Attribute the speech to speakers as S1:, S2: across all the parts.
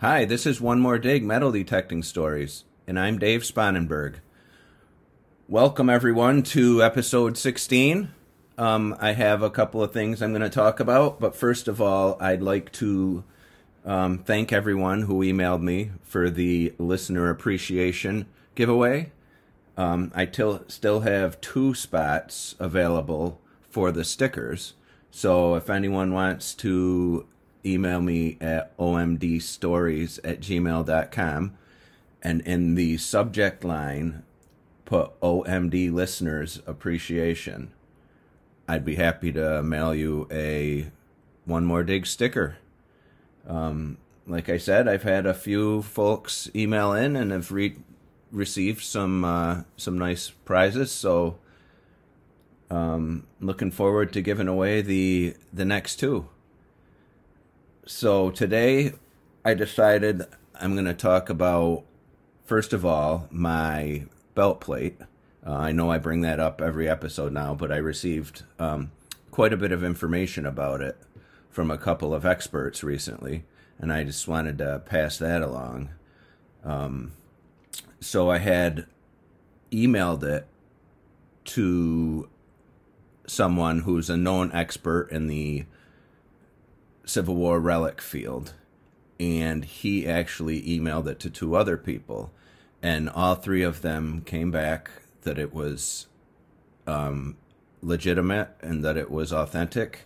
S1: Hi, this is One More Dig Metal Detecting Stories, and I'm Dave Spanenberg. Welcome, everyone, to episode 16. Um, I have a couple of things I'm going to talk about, but first of all, I'd like to um, thank everyone who emailed me for the listener appreciation giveaway. Um, I till, still have two spots available for the stickers. So if anyone wants to email me at omdstories at gmail.com and in the subject line put OMD listeners appreciation, I'd be happy to mail you a one more dig sticker. Um, like I said, I've had a few folks email in and have re- received some uh, some nice prizes. So, um, looking forward to giving away the the next two. So today, I decided I'm going to talk about first of all my belt plate. Uh, I know I bring that up every episode now, but I received um, quite a bit of information about it from a couple of experts recently, and I just wanted to pass that along. Um, so I had emailed it to someone who's a known expert in the Civil War relic field, and he actually emailed it to two other people, and all three of them came back that it was um, legitimate and that it was authentic.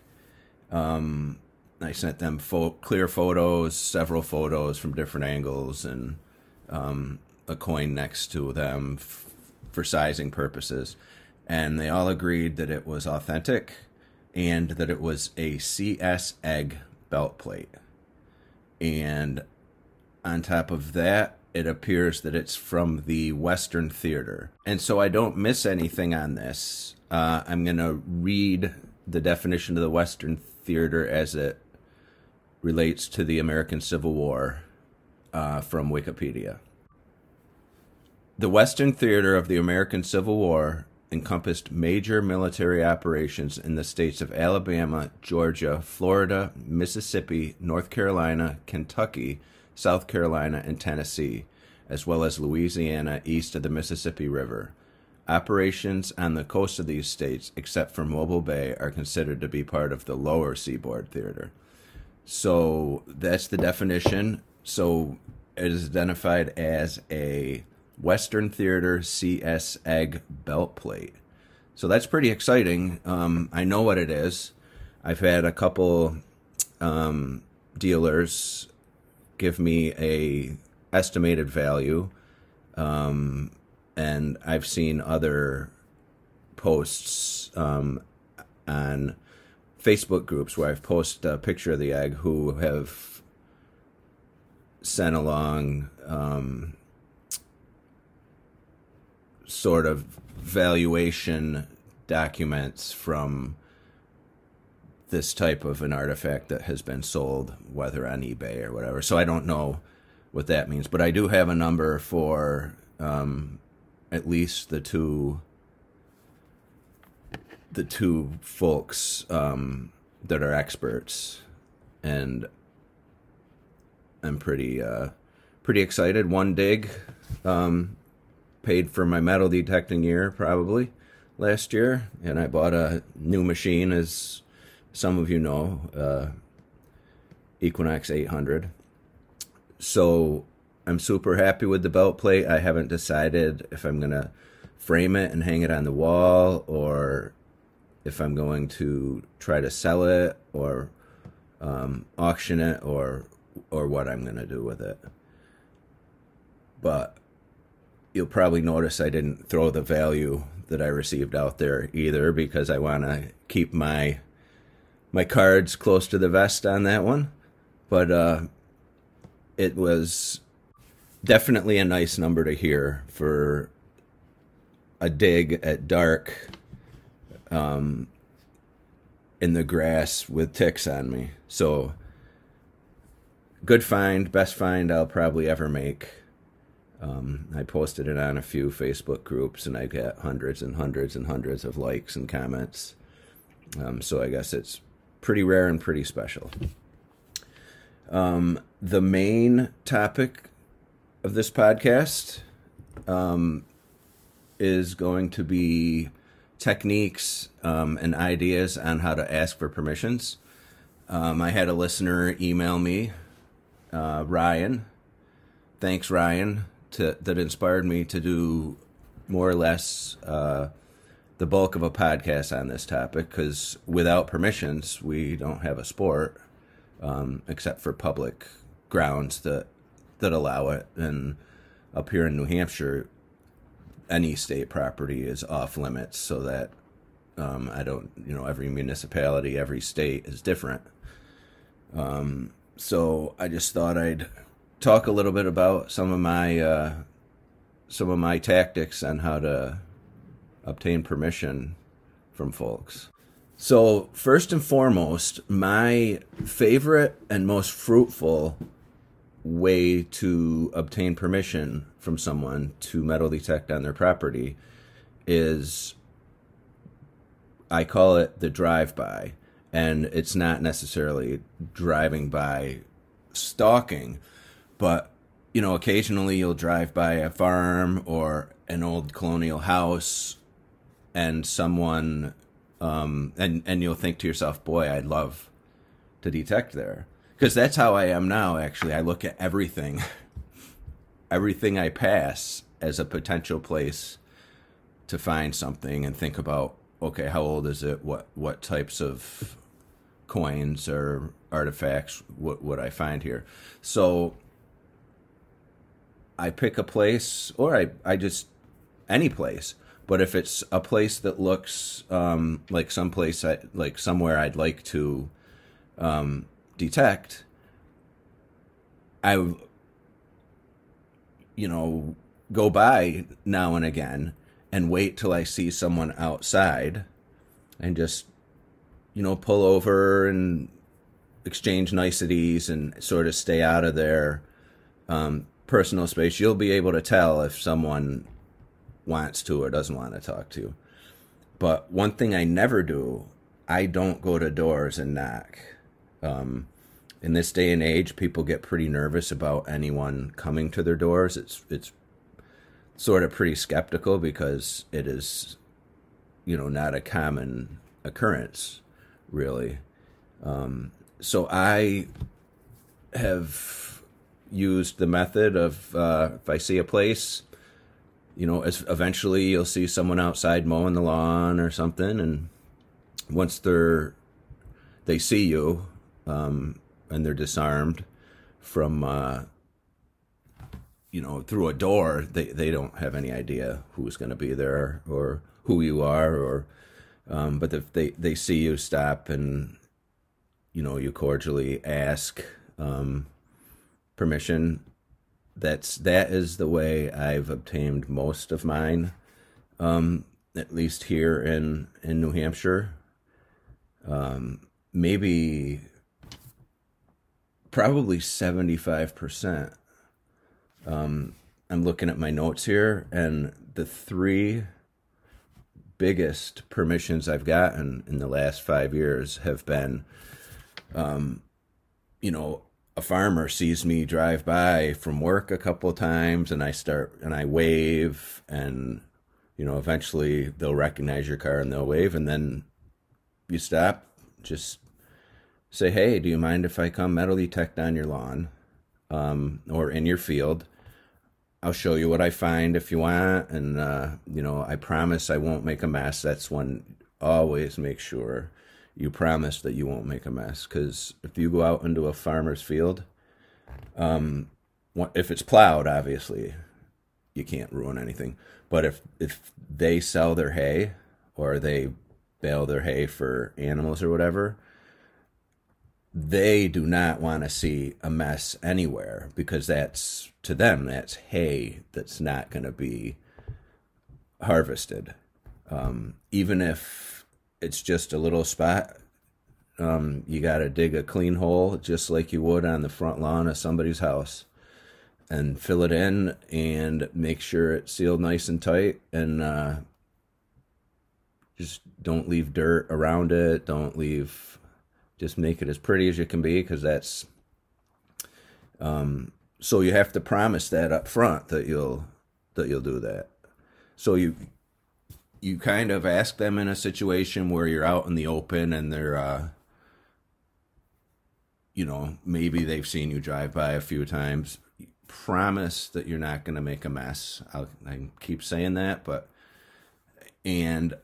S1: Um, I sent them fo- clear photos, several photos from different angles, and um, a coin next to them f- for sizing purposes. And they all agreed that it was authentic and that it was a CS egg belt plate. And on top of that, it appears that it's from the Western Theater. And so I don't miss anything on this. Uh, I'm going to read the definition of the Western Theater as it relates to the American Civil War uh, from Wikipedia. The Western Theater of the American Civil War encompassed major military operations in the states of Alabama, Georgia, Florida, Mississippi, North Carolina, Kentucky, South Carolina, and Tennessee, as well as Louisiana east of the Mississippi River. Operations on the coast of these states, except for Mobile Bay, are considered to be part of the lower seaboard theater. So that's the definition. So it is identified as a Western Theater CS Egg belt plate. So that's pretty exciting. Um, I know what it is. I've had a couple um, dealers give me a estimated value, um, and I've seen other posts um, on Facebook groups where I've posted a picture of the egg who have sent along um, sort of valuation documents from this type of an artifact that has been sold, whether on eBay or whatever. So I don't know what that means, but I do have a number for um, at least the two the two folks um, that are experts, and I'm pretty uh, pretty excited. One dig um, paid for my metal detecting year probably last year, and I bought a new machine, as some of you know, uh, Equinox 800. So I'm super happy with the belt plate. I haven't decided if I'm gonna frame it and hang it on the wall, or if I'm going to try to sell it, or um, auction it, or or what I'm gonna do with it. But you'll probably notice I didn't throw the value that I received out there either because I want to keep my my cards close to the vest on that one. But uh, it was definitely a nice number to hear for a dig at dark um, in the grass with ticks on me. So good find, best find I'll probably ever make. Um, I posted it on a few Facebook groups and I got hundreds and hundreds and hundreds of likes and comments. Um, so I guess it's pretty rare and pretty special. Um, the main topic of this podcast um, is going to be techniques um, and ideas on how to ask for permissions. Um, I had a listener email me, uh, Ryan. Thanks, Ryan, to, that inspired me to do more or less uh, the bulk of a podcast on this topic because without permissions, we don't have a sport um, except for public grounds that that allow it. And up here in New Hampshire, any state property is off limits, so that um, I don't, you know, every municipality, every state is different. Um, so I just thought I'd talk a little bit about some of my uh, some of my tactics on how to obtain permission from folks. So, first and foremost, my favorite and most fruitful way to obtain permission from someone to metal detect on their property is I call it the drive by. And it's not necessarily driving by stalking, but you know, occasionally you'll drive by a farm or an old colonial house and someone um, and and you'll think to yourself, "Boy, I'd love to detect there," because that's how I am now. Actually, I look at everything, everything I pass as a potential place to find something, and think about, okay, how old is it? What what types of coins or artifacts what would I find here? So I pick a place, or I I just any place. But if it's a place that looks um, like someplace, I, like somewhere I'd like to um, detect, I, you know, go by now and again and wait till I see someone outside and just, you know, pull over and exchange niceties and sort of stay out of their um, personal space. You'll be able to tell if someone wants to or doesn't want to talk to. you. But one thing I never do, I don't go to doors and knock. Um, in this day and age, people get pretty nervous about anyone coming to their doors. It's it's sort of pretty skeptical because it is, you know, not a common occurrence, really. Um, so I have used the method of uh, if I see a place you know, as eventually you'll see someone outside mowing the lawn or something, and once they're they see you um, and they're disarmed from uh, you know through a door, they they don't have any idea who's going to be there or who you are, or um, but if they they see you stop and you know you cordially ask um, permission that's that is the way I've obtained most of mine, um, at least here in in New Hampshire. Um, maybe probably seventy five percent. Um, I'm looking at my notes here, and the three biggest permissions I've gotten in the last five years have been, um, you know, a farmer sees me drive by from work a couple of times and I start and I wave and you know eventually they'll recognize your car and they'll wave and then you stop just say hey do you mind if I come metal detect on your lawn um, or in your field? I'll show you what I find if you want and uh, you know I promise I won't make a mess. That's one always make sure you promise that you won't make a mess. Because if you go out into a farmer's field, um, if it's plowed, obviously, you can't ruin anything. But if if they sell their hay or they bale their hay for animals or whatever, they do not want to see a mess anywhere because that's to them that's hay that's not going to be harvested. Um, even if it's just a little spot. Um, you got to dig a clean hole just like you would on the front lawn of somebody's house and fill it in and make sure it's sealed nice and tight and uh, just don't leave dirt around it. Don't leave, just make it as pretty as you can be because that's Um, so you have to promise that up front that you'll that you'll do that. So you you kind of ask them in a situation where you're out in the open and they're uh, you know maybe they've seen you drive by a few times. Promise that you're not going to make a mess. I'll, i keep saying that but and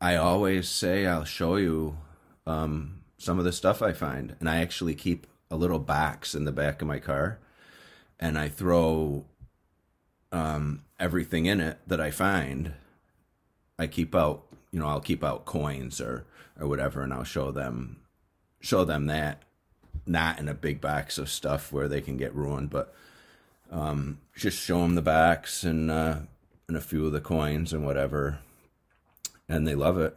S1: i always say i'll show you um, some of the stuff i find and i actually keep a little box in the back of my car and i throw um, everything in it that i find i keep out you know i'll keep out coins or or whatever and i'll show them show them that not in a big box of stuff where they can get ruined, but um, just show them the backs and uh, and a few of the coins and whatever, and they love it.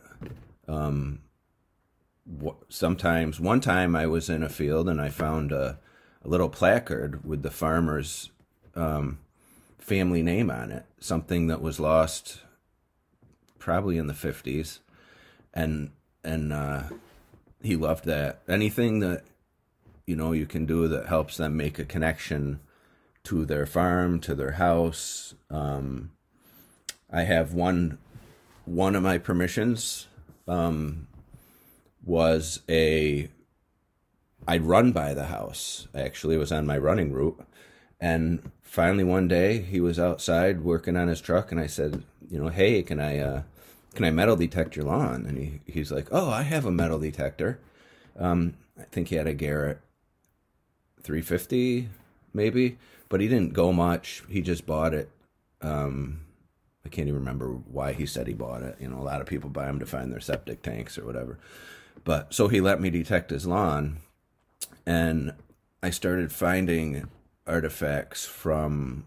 S1: Um, sometimes, one time I was in a field and I found a, a little placard with the farmer's um, family name on it, something that was lost probably in the fifties, and and uh, he loved that. Anything that you know you can do that helps them make a connection to their farm, to their house. Um, I have one one of my permissions um, was a I'd run by the house. Actually, it was on my running route, and finally one day he was outside working on his truck, and I said, you know, hey, can I uh, can I metal detect your lawn? And he he's like, oh, I have a metal detector. Um, I think he had a Garrett 350 maybe, but he didn't go much. He just bought it. Um, I can't even remember why he said he bought it. You know, a lot of people buy them to find their septic tanks or whatever. But so he let me detect his lawn, and I started finding artifacts from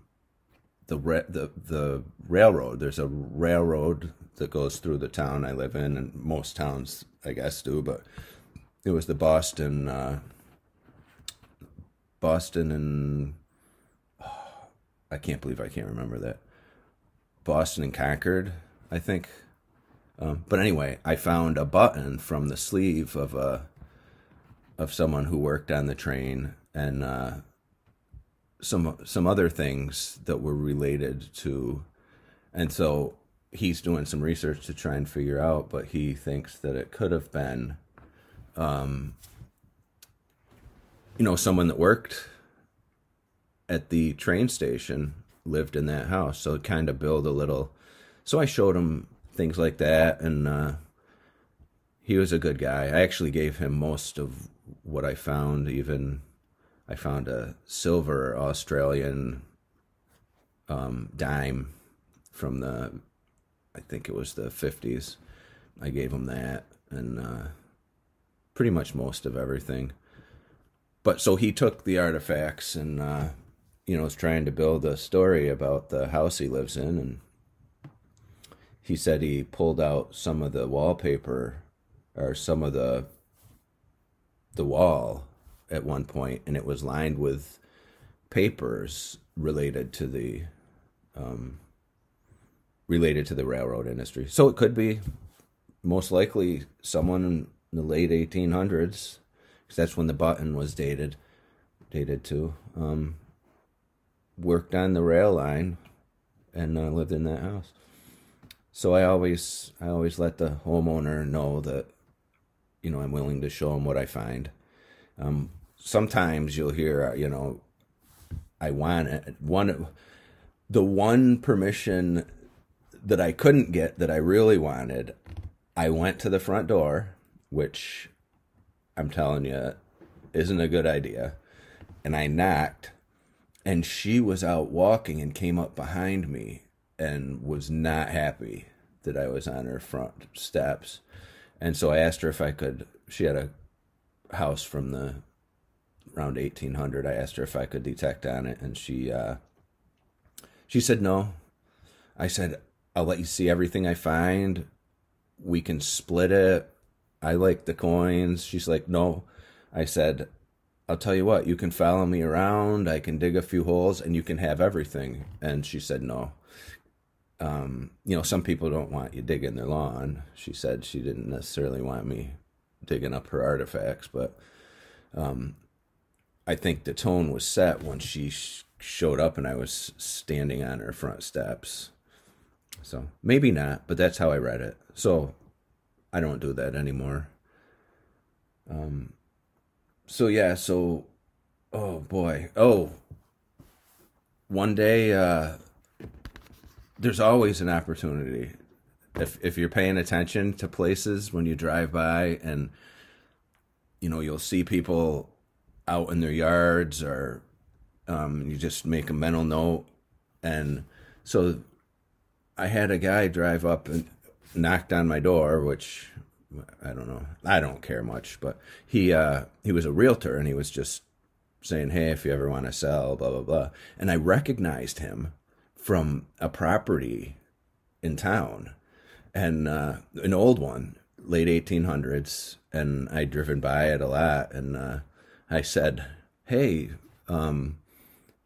S1: the re- the the railroad. There's a railroad that goes through the town I live in, and most towns I guess do. But it was the Boston uh, Boston and oh, I can't believe I can't remember that. Boston and Concord, I think. Um, but anyway, I found a button from the sleeve of a of someone who worked on the train and uh, some some other things that were related to, and so he's doing some research to try and figure out. But he thinks that it could have been um, you know, someone that worked at the train station lived in that house. So it kind of build a little. So I showed him things like that, and uh, he was a good guy. I actually gave him most of what I found. Even I found a silver Australian um, dime from the, I think it was the fifties. I gave him that, and uh, pretty much most of everything but so he took the artifacts and uh, you know was trying to build a story about the house he lives in and he said he pulled out some of the wallpaper or some of the the wall at one point and it was lined with papers related to the um, related to the railroad industry so it could be most likely someone in the late 1800s because that's when the button was dated, dated to. Um, worked on the rail line, and uh, lived in that house. So I always, I always let the homeowner know that, you know, I'm willing to show them what I find. Um, sometimes you'll hear, uh, you know, I want it. One, the one permission that I couldn't get that I really wanted, I went to the front door, which I'm telling you, isn't a good idea. And I knocked, and she was out walking and came up behind me and was not happy that I was on her front steps. And so I asked her if I could. She had a house from the around 1800. I asked her if I could detect on it, and she uh, she said no. I said I'll let you see everything I find. We can split it I like the coins. She's like, no. I said, I'll tell you what, you can follow me around. I can dig a few holes and you can have everything. And she said, no. Um, you know, some people don't want you digging their lawn. She said she didn't necessarily want me digging up her artifacts, but um, I think the tone was set when she sh- showed up and I was standing on her front steps. So maybe not, but that's how I read it. So I don't do that anymore. Um. So yeah. So, oh boy. Oh. One day, uh, there's always an opportunity if if you're paying attention to places when you drive by and you know you'll see people out in their yards or um, you just make a mental note. And so i had a guy drive up and knocked on my door which i don't know. I don't care much but he uh he was a realtor and he was just saying hey if you ever want to sell blah blah blah. And i recognized him from a property in town and uh, an old one, late 1800s, and I'd driven by it a lot. And uh, I said, "Hey, um,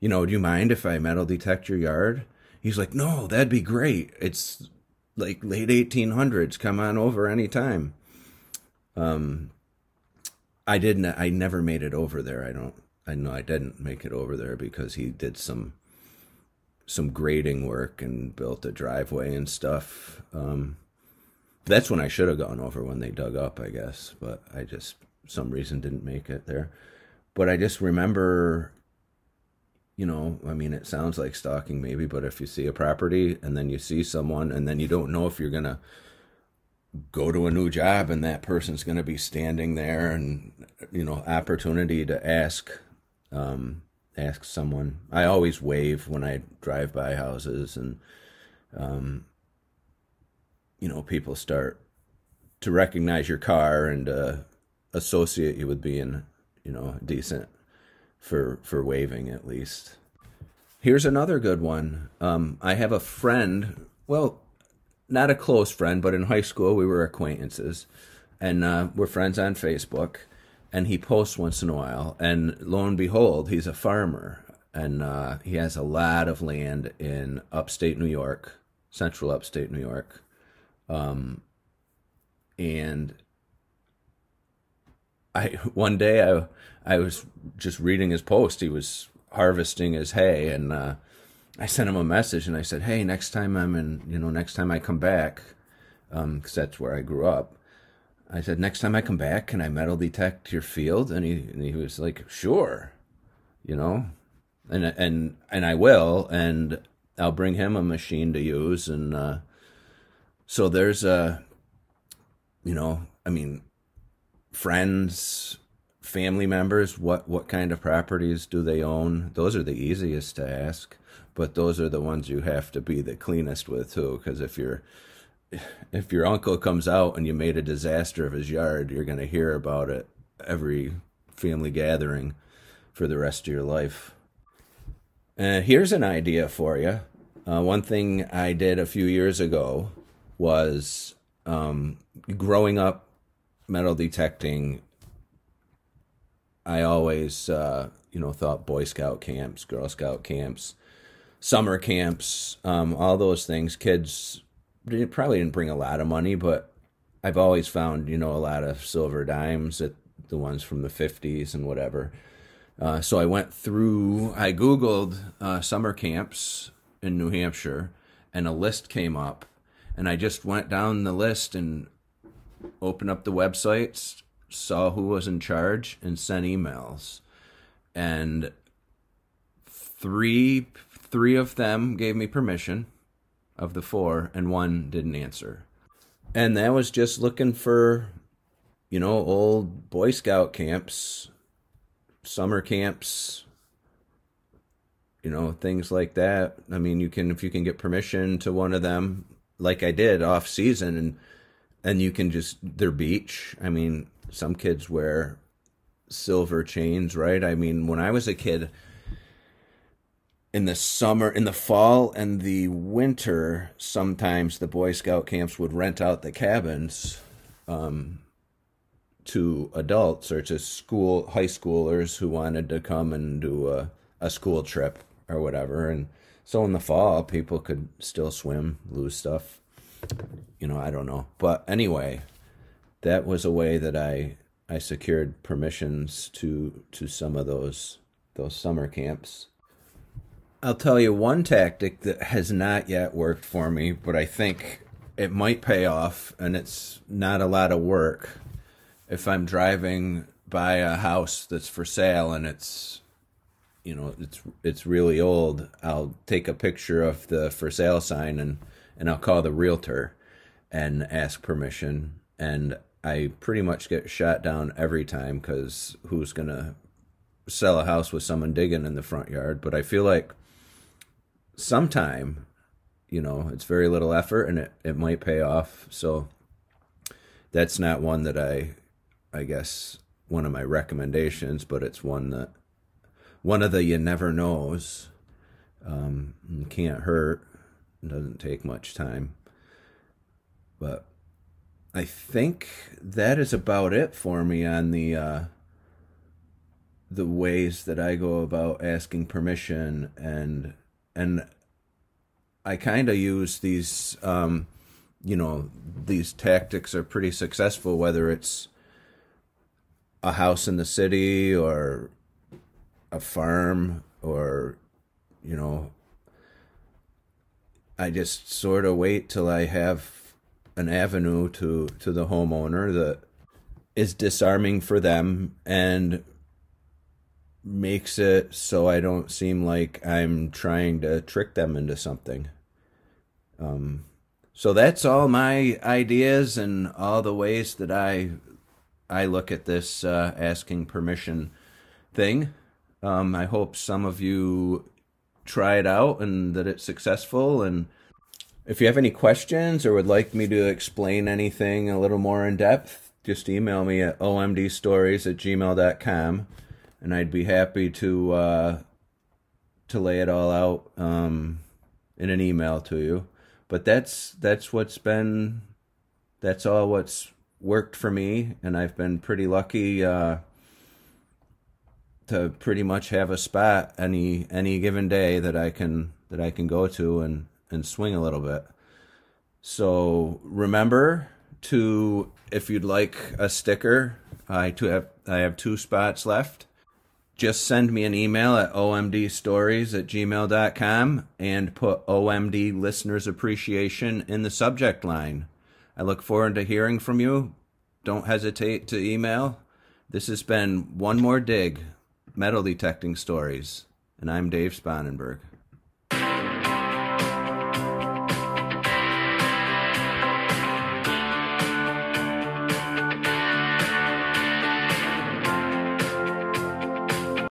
S1: you know, do you mind if I metal detect your yard?" He's like, "No, that'd be great. It's like late 1800s. Come on over anytime." Um, I didn't. I never made it over there. I don't. I know I didn't make it over there because he did some some grading work and built a driveway and stuff. Um, that's when I should have gone over when they dug up, I guess, but I just some reason didn't make it there. But I just remember, you know, I mean, it sounds like stalking maybe, but if you see a property and then you see someone and then you don't know if you're gonna go to a new job and that person's gonna be standing there and you know opportunity to ask um, ask someone. I always wave when I drive by houses, and um, you know, people start to recognize your car and uh, associate you with being, you know, decent for for waving at least. Here's another good one. Um, I have a friend. Well, not a close friend, but in high school we were acquaintances, and uh, we're friends on Facebook and he posts once in a while. And lo and behold, he's a farmer, and uh, he has a lot of land in upstate New York, central upstate New York, um, and I one day I I was just reading his post. He was harvesting his hay, and uh, I sent him a message, and I said, "Hey, next time I'm in, you know, next time I come back, because um, that's where I grew up." I said, next time I come back, can I metal detect your field? And he and he was like, sure, you know, and and and I will, and I'll bring him a machine to use, and uh, so there's a, you know, I mean, friends, family members, what what kind of properties do they own? Those are the easiest to ask, but those are the ones you have to be the cleanest with too, because if you're if your uncle comes out and you made a disaster of his yard, you're going to hear about it every family gathering for the rest of your life. Uh, here's an idea for you. Uh, one thing I did a few years ago was um, growing up metal detecting. I always, uh, you know, thought Boy Scout camps, Girl Scout camps, summer camps, um, all those things. Kids it probably didn't bring a lot of money, but I've always found you know a lot of silver dimes at the ones from the 50s and whatever. Uh, so I went through, I Googled uh, summer camps in New Hampshire, and a list came up. And I just went down the list and opened up the websites, saw who was in charge, and sent emails. And three three of them gave me permission of the four, and one didn't answer. And that was just looking for, you know, old Boy Scout camps, summer camps, you know, things like that. I mean, you can if you can get permission to one of them, like I did off season, and and you can just their beach. I mean, some kids wear silver chains, right? I mean, when I was a kid, in the summer, in the fall and the winter, sometimes the Boy Scout camps would rent out the cabins um, to adults or to school high schoolers who wanted to come and do a, a school trip or whatever. And so in the fall, people could still swim, lose stuff. You know, I don't know. But anyway, that was a way that I I secured permissions to to some of those those summer camps. I'll tell you one tactic that has not yet worked for me, but I think it might pay off, and it's not a lot of work. If I'm driving by a house that's for sale and it's you know it's it's really old, I'll take a picture of the for sale sign and and I'll call the realtor and ask permission and I pretty much get shot down every time cuz who's going to sell a house with someone digging in the front yard, but I feel like sometime you know, it's very little effort and it, it might pay off. So that's not one that I I guess one of my recommendations, but it's one that one of the you never knows. Um, can't hurt. Doesn't take much time. But I think that is about it for me on the uh, the ways that I go about asking permission and and I kind of use these um, you know these tactics are pretty successful whether it's a house in the city or a farm or you know I just sort of wait till I have an avenue to to the homeowner that is disarming for them and makes it so I don't seem like I'm trying to trick them into something. Um, so that's all my ideas and all the ways that I I look at this uh, asking permission thing. Um, I hope some of you try it out and that it's successful. And if you have any questions or would like me to explain anything a little more in depth, just email me at omdstories at gmail.com and I'd be happy to uh, to lay it all out um, in an email to you. But that's that's what's been that's all what's worked for me, and I've been pretty lucky uh, to pretty much have a spot any any given day that I can that I can go to and and swing a little bit. So remember to if you'd like a sticker, I to have I have two spots left. Just send me an email at omdstories at gmail.com and put OMD listeners appreciation in the subject line. I look forward to hearing from you. Don't hesitate to email. This has been One More Dig Metal Detecting Stories, and I'm Dave Spanenberg.